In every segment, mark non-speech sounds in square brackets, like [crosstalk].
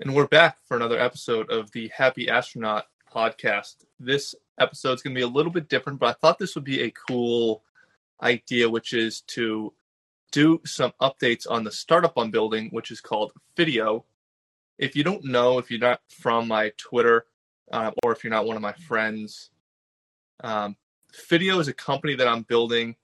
And we're back for another episode of the Happy Astronaut podcast. This episode is going to be a little bit different, but I thought this would be a cool idea, which is to do some updates on the startup I'm building, which is called Fitteo. If you don't know, if you're not from my Twitter, uh, or if you're not one of my friends, um, Fitteo is a company that I'm building,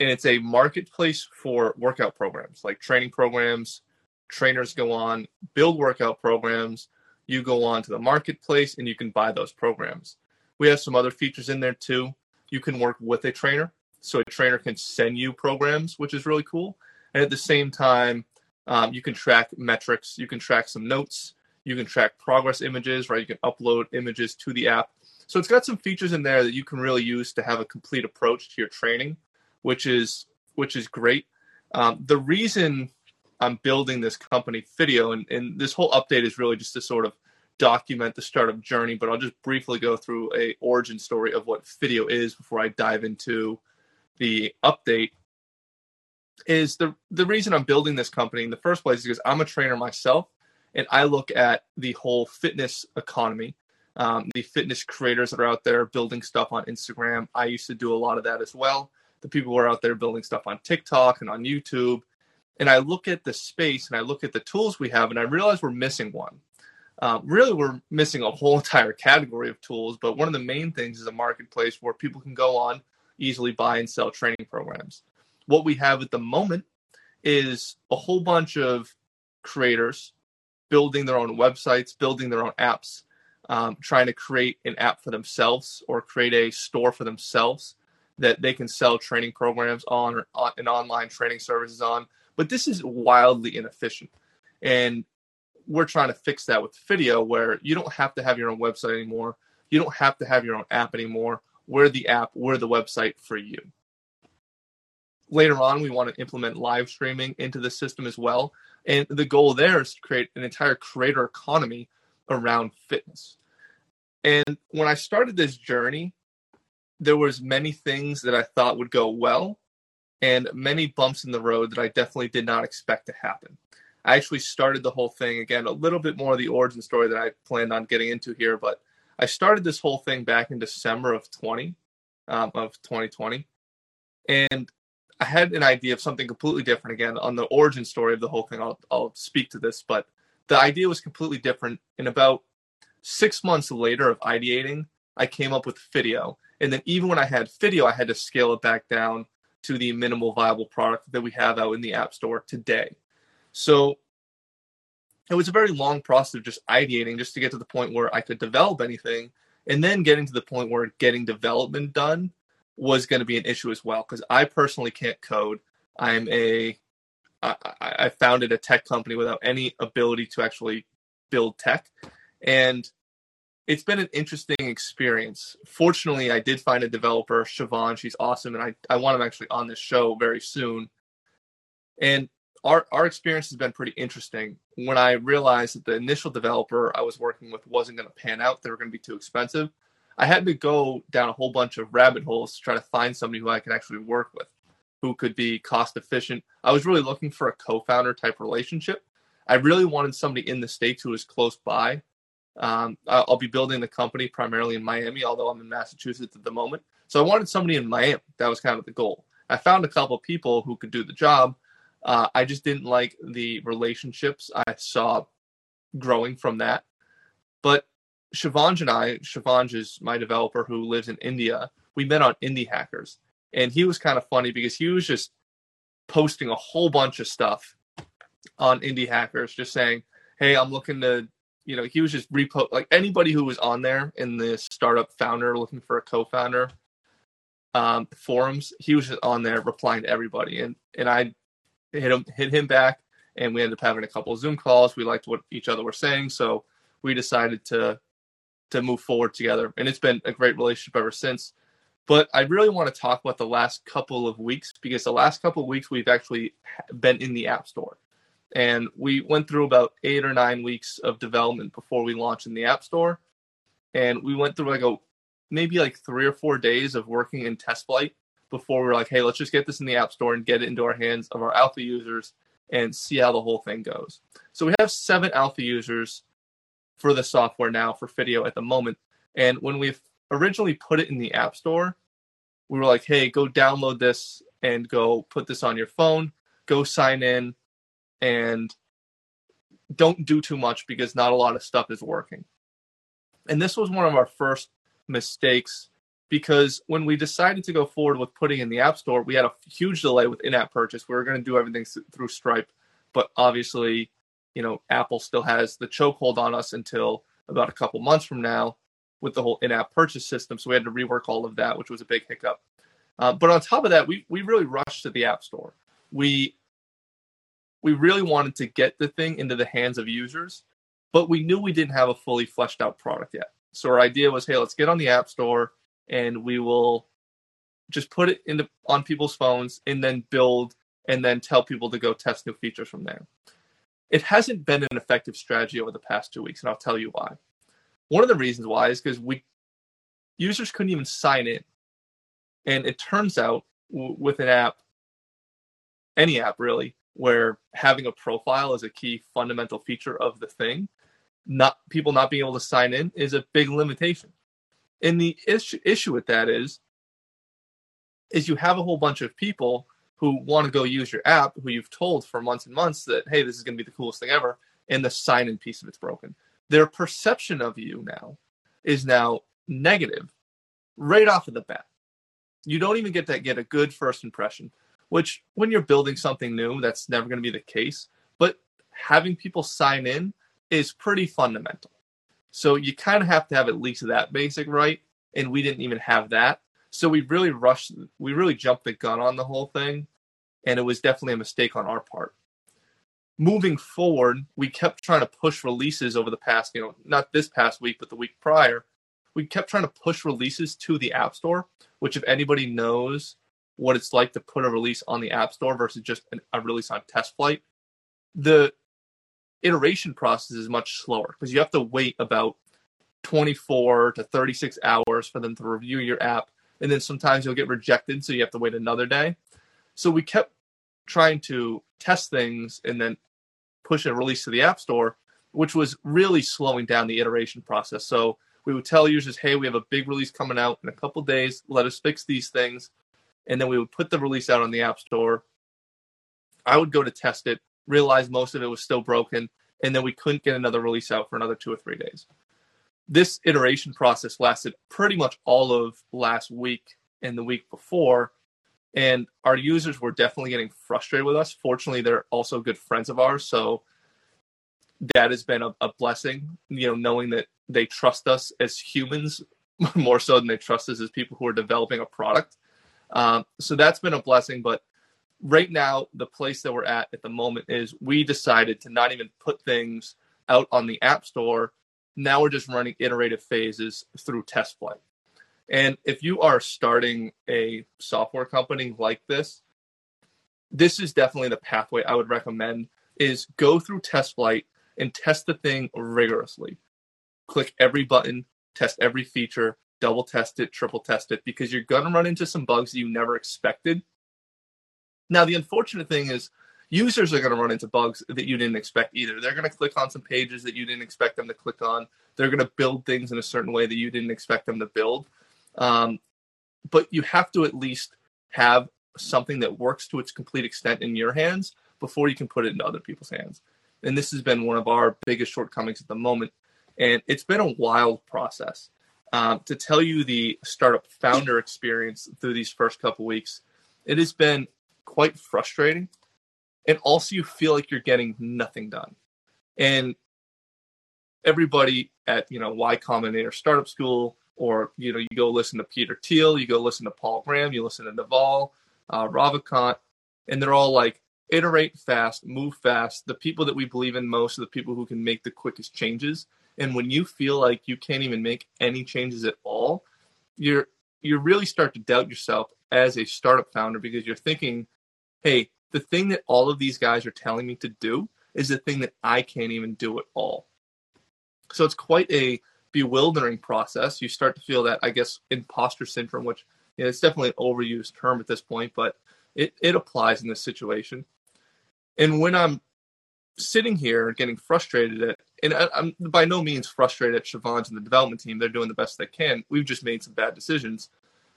and it's a marketplace for workout programs, like training programs, trainers go on, build workout programs. You go on to the marketplace and you can buy those programs. We have some other features in there too. You can work with a trainer. So a trainer can send you programs, which is really cool. And at the same time, um, you can track metrics, you can track some notes, you can track progress images, right? You can upload images to the app. So it's got some features in there that you can really use to have a complete approach to your training, which is which is great. Um, the reason I'm building this company Fitteo, and, and this whole update is really just to sort of document the startup journey. But I'll just briefly go through a origin story of what Fitteo is before I dive into the update. Is the the reason I'm building this company in the first place is because I'm a trainer myself, and I look at the whole fitness economy, um, the fitness creators that are out there building stuff on Instagram. I used to do a lot of that as well. The people who are out there building stuff on TikTok and on YouTube and I look at the space and I look at the tools we have, and I realize we're missing one. Um, really, we're missing a whole [laughs] entire category of tools, but one of the main things is a marketplace where people can go on, easily buy and sell training programs. What we have at the moment is a whole bunch of creators building their own websites, building their own apps, um, trying to create an app for themselves or create a store for themselves that they can sell training programs on or on, and online training services on but this is wildly inefficient. And we're trying to fix that with Fitteo where you don't have to have your own website anymore. You don't have to have your own app anymore. We're the app, we're the website for you. Later on, we want to implement live streaming into the system as well. And the goal there is to create an entire creator economy around fitness. And when I started this journey, there was many things that I thought would go well and many bumps in the road that I definitely did not expect to happen. I actually started the whole thing again, a little bit more of the origin story that I planned on getting into here, but I started this whole thing back in December of 20, um, of 2020, and I had an idea of something completely different. Again, on the origin story of the whole thing, I'll I'll speak to this, but the idea was completely different. And about six months later of ideating, I came up with Fitteo, and then even when I had Fitteo, I had to scale it back down to the minimal viable product that we have out in the App Store today. So it was a very long process of just ideating just to get to the point where I could develop anything. And then getting to the point where getting development done was going to be an issue as well because I personally can't code. I'm a I, I founded a tech company without any ability to actually build tech, and it's been an interesting experience. Fortunately, I did find a developer, Shivanj. She's awesome, and I, I want him actually on this show very soon. And our our experience has been pretty interesting. When I realized that the initial developer I was working with wasn't going to pan out, they were going to be too expensive. I had to go down a whole bunch of rabbit holes to try to find somebody who I could actually work with, who could be cost efficient. I was really looking for a co-founder type relationship. I really wanted somebody in the states who was close by um, I'll be building the company primarily in Miami, although I'm in Massachusetts at the moment. So I wanted somebody in Miami. That was kind of the goal. I found a couple people who could do the job. Uh, I just didn't like the relationships I saw growing from that. But Shivanj and I, Shivanj is my developer who lives in India. We met on Indie Hackers, and he was kind of funny because he was just posting a whole bunch of stuff on Indie Hackers, just saying, "Hey, I'm looking to you know, he was just repo like anybody who was on there in the startup founder looking for a co-founder um, forums. He was just on there replying to everybody, and and I hit him hit him back, and we ended up having a couple of Zoom calls. We liked what each other were saying, so we decided to to move forward together, and it's been a great relationship ever since. But I really want to talk about the last couple of weeks because the last couple of weeks we've actually been in the App Store. And we went through about eight or nine weeks of development before we launched in the App Store. And we went through like a maybe like three or four days of working in test flight before we were like, hey, let's just get this in the App Store and get it into our hands of our alpha users and see how the whole thing goes. So we have seven alpha users for the software now for Fitteo at the moment. And when we originally put it in the App Store, we were like, hey, go download this and go put this on your phone, go sign in, and don't do too much because not a lot of stuff is working. And this was one of our first mistakes because when we decided to go forward with putting in the App Store, we had a huge delay with in-app purchase. We were going to do everything through Stripe, but obviously, you know, Apple still has the chokehold on us until about a couple months from now with the whole in-app purchase system. So we had to rework all of that, which was a big hiccup. Uh, but on top of that, we we really rushed to the App Store. We we really wanted to get the thing into the hands of users, but we knew we didn't have a fully fleshed out product yet. So our idea was, hey, let's get on the App Store and we will just put it on people's phones and then build and then tell people to go test new features from there. It hasn't been an effective strategy over the past two weeks, and I'll tell you why. One of the reasons why is because we users couldn't even sign in, and it turns out w- with an app, any app really, where having a profile is a key fundamental feature of the thing, not people not being able to sign in is a big limitation. And the issue issue with that is is you have a whole bunch of people who want to go use your app who you've told for months and months that hey this is going to be the coolest thing ever and the sign in piece of it's broken. Their perception of you now is now negative right off of the bat. You don't even get to get a good first impression which when you're building something new that's never going to be the case but having people sign in is pretty fundamental so you kind of have to have at least that basic right and we didn't even have that so we really rushed, we really jumped the gun on the whole thing, and it was definitely a mistake on our part. Moving forward, we kept trying to push releases over the past, you know, not this past week, but the week prior. We kept trying to push releases to the App Store, which, if anybody knows what it's like to put a release on the App Store versus just an, a release on test flight. the iteration process is much slower because you have to wait about 24 to 36 hours for them to review your app and then sometimes you'll get rejected, so you have to wait another day. So we kept trying to test things and then push a release to the App Store, which was really slowing down the iteration process. So we would tell users, hey, we have a big release coming out in a couple days. Let us fix these things. And then we would put the release out on the App Store. I would go to test it, realize most of it was still broken, and then we couldn't get another release out for another two or three days this iteration process lasted pretty much all of last week and the week before. And our users were definitely getting frustrated with us. Fortunately, they're also good friends of ours. So that has been a, a blessing, you know, knowing that they trust us as humans [laughs] more so than they trust us as people who are developing a product. Um, so that's been a blessing. But right now, the place that we're at at the moment is we decided to not even put things out on the App Store now we're just running iterative phases through TestFlight. And if you are starting a software company like this, this is definitely the pathway I would recommend is go through TestFlight and test the thing rigorously. Click every button, test every feature, double test it, triple test it, because you're going to run into some bugs that you never expected. Now, the unfortunate thing is users are going to run into bugs that you didn't expect either. They're going to click on some pages that you didn't expect them to click on. They're going to build things in a certain way that you didn't expect them to build. Um, but you have to at least have something that works to its complete extent in your hands before you can put it into other people's hands. And this has been one of our biggest shortcomings at the moment. And it's been a wild process. Um, to tell you the startup founder experience through these first couple weeks, it has been quite frustrating and also you feel like you're getting nothing done. And everybody at you know Y Combinator Startup School, or you know you go listen to Peter Thiel, you go listen to Paul Graham, you listen to Naval, uh, Ravikant, and they're all like iterate fast, move fast. The people that we believe in most are the people who can make the quickest changes. And when you feel like you can't even make any changes at all, you're you really start to doubt yourself as a startup founder because you're thinking, hey, the thing that all of these guys are telling me to do is the thing that I can't even do at all. So it's quite a bewildering process. You start to feel that, I guess, imposter syndrome, which you know, it's definitely an overused term at this point, but it, it applies in this situation. And when I'm sitting here getting frustrated at, and I, am by no means frustrated at Shivanj's and the development team. They're doing the best they can. We've just made some bad decisions.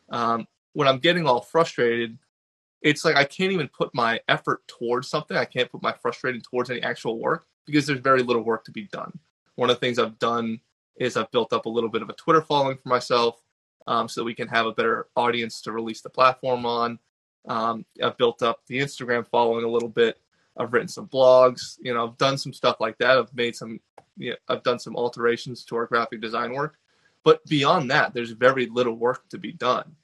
Um, when I'm getting all frustrated, it's like I can't even put my effort towards something. I can't put my frustration towards any actual work because there's very little work to be done. One of the things I've done is I've built up a little bit of a Twitter following for myself um, so we can have a better audience to release the platform on. Um, I've built up the Instagram following a little bit. I've written some blogs. You know, I've done some stuff like that. I've made some. You know, I've done some alterations to our graphic design work, but beyond that, there's very little work to be done.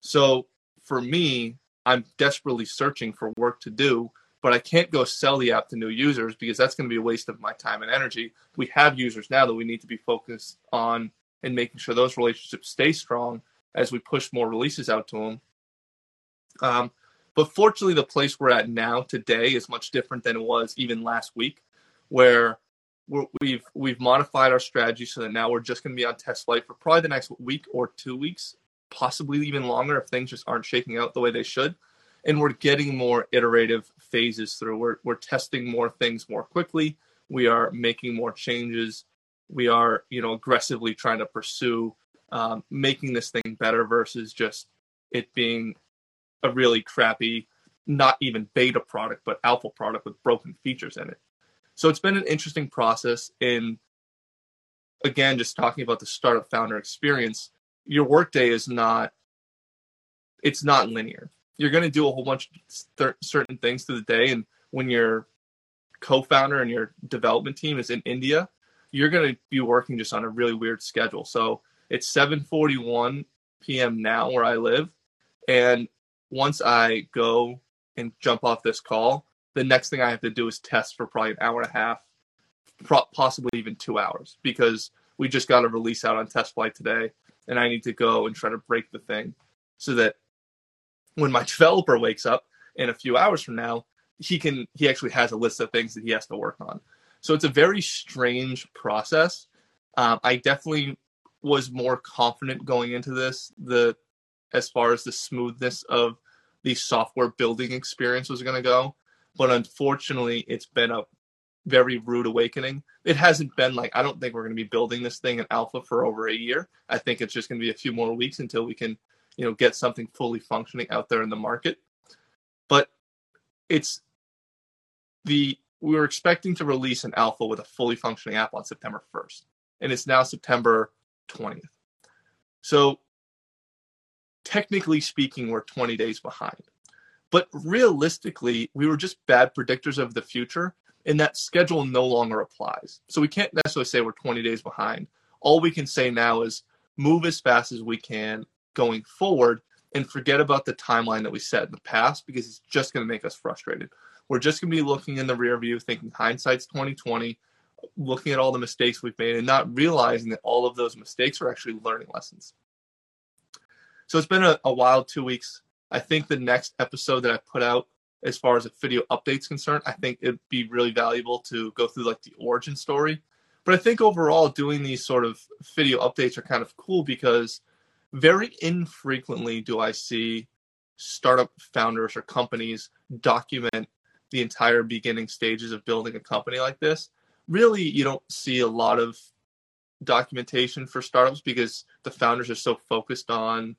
So for me, I'm desperately searching for work to do, but I can't go sell the app to new users because that's going to be a waste of my time and energy. We have users now that we need to be focused on and making sure those relationships stay strong as we push more releases out to them. Um, but fortunately, the place we're at now today is much different than it was even last week, where we have we've modified our strategy so that now we're just going to be on test flight for probably the next week or two weeks, possibly even longer if things just aren't shaking out the way they should. And we're getting more iterative phases through. We're we're testing more things more quickly. We are making more changes. We are you know aggressively trying to pursue um, making this thing better versus just it being a really crappy, not even beta product, but alpha product with broken features in it. So it's been an interesting process in, again, just talking about the startup founder experience. Your workday is not, it's not linear. You're going to do a whole bunch of th- certain things through the day. And when your co-founder and your development team is in India, you're going to be working just on a really weird schedule. So it's 7:41 p.m. now where I live, and once I go and jump off this call, the next thing I have to do is test for probably an hour and a half, possibly even two hours, because we just got a release out on test flight today, and I need to go and try to break the thing so that when my [laughs] developer wakes up in a few hours from now, he can he actually has a list of things that he has to work on. So it's a very strange process. Um, I definitely was more confident going into this. The as far as the smoothness of the software building experience was going to go. But unfortunately, it's been a very rude awakening. It hasn't been like, I don't think we're going to be building this thing in alpha for over a year. I think it's just going to be a few more weeks until we can, you know, get something fully functioning out there in the market. But it's the, we were expecting to release an alpha with a fully functioning app on September 1st, and it's now September 20th. So technically speaking, we're 20 days behind. But realistically, we were just bad predictors of the future, and that schedule no longer applies. So we can't necessarily say we're 20 days behind. All we can say now is move as fast as we can going forward and forget about the timeline that we set in the past because it's just going to make us frustrated. We're just going to be looking in the rear view, thinking hindsight's 2020, looking at all the mistakes we've made and not realizing that all of those mistakes are actually learning lessons. So it's been a, a wild two weeks. I think the next episode that I put out, as far as a video update's concerned, I think it'd be really valuable to go through like the origin story. But I think overall, doing these sort of video updates are kind of cool because very infrequently do I see startup founders or companies document the entire beginning stages of building a company like this. Really, you don't see a lot of documentation for startups because the founders are so focused on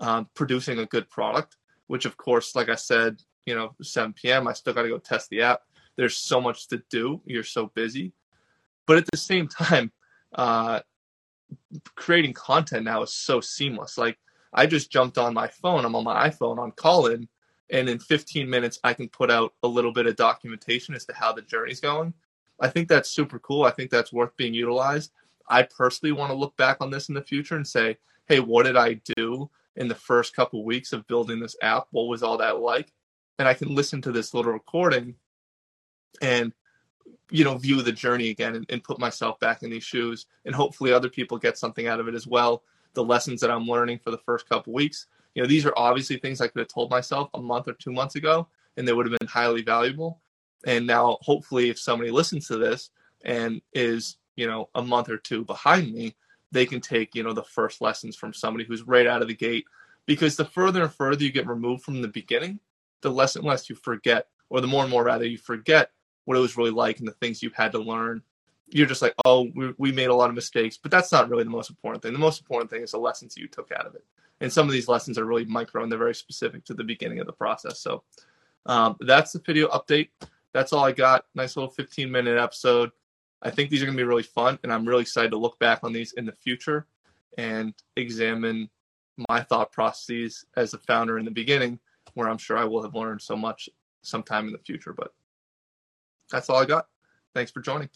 um, producing a good product, which of course, like I said, you know, 7 p.m., I still got to go test the app. There's so much to do. You're so busy. But at the same [laughs] time, uh, creating content now is so seamless. Like I just jumped on my phone. I'm on my iPhone on Callin, and in 15 minutes, I can put out a little bit of documentation as to how the journey's going. I think that's super cool. I think that's worth being utilized. I personally want to look back on this in the future and say, hey, what did I do in the first couple weeks of building this app. What was all that like? And I can listen to this little recording and you know view the journey again and, and, put myself back in these shoes and hopefully other people get something out of it as well the lessons that i'm learning for the first couple weeks you know these are obviously things i could have told myself a month or two months ago and they would have been highly valuable and now hopefully if somebody listens to this and is you know a month or two behind me they can take you know the first lessons from somebody who's right out of the gate because the further and further you get removed from the beginning the less and less you forget or the more and more rather you forget what it was really like and the things you've had to learn. You're just like, oh, we, we made a lot of mistakes, but that's not really the most important thing. The most important thing is the lessons you took out of it. And some of these lessons are really micro and they're very specific to the beginning of the process. So um, that's the video update. That's all I got. Nice little 15 minute episode. I think these are going to be really fun, and I'm really excited to look back on these in the future and examine my thought processes as a founder in the beginning, where I'm sure I will have learned so much sometime in the future. But that's all I got. Thanks for joining.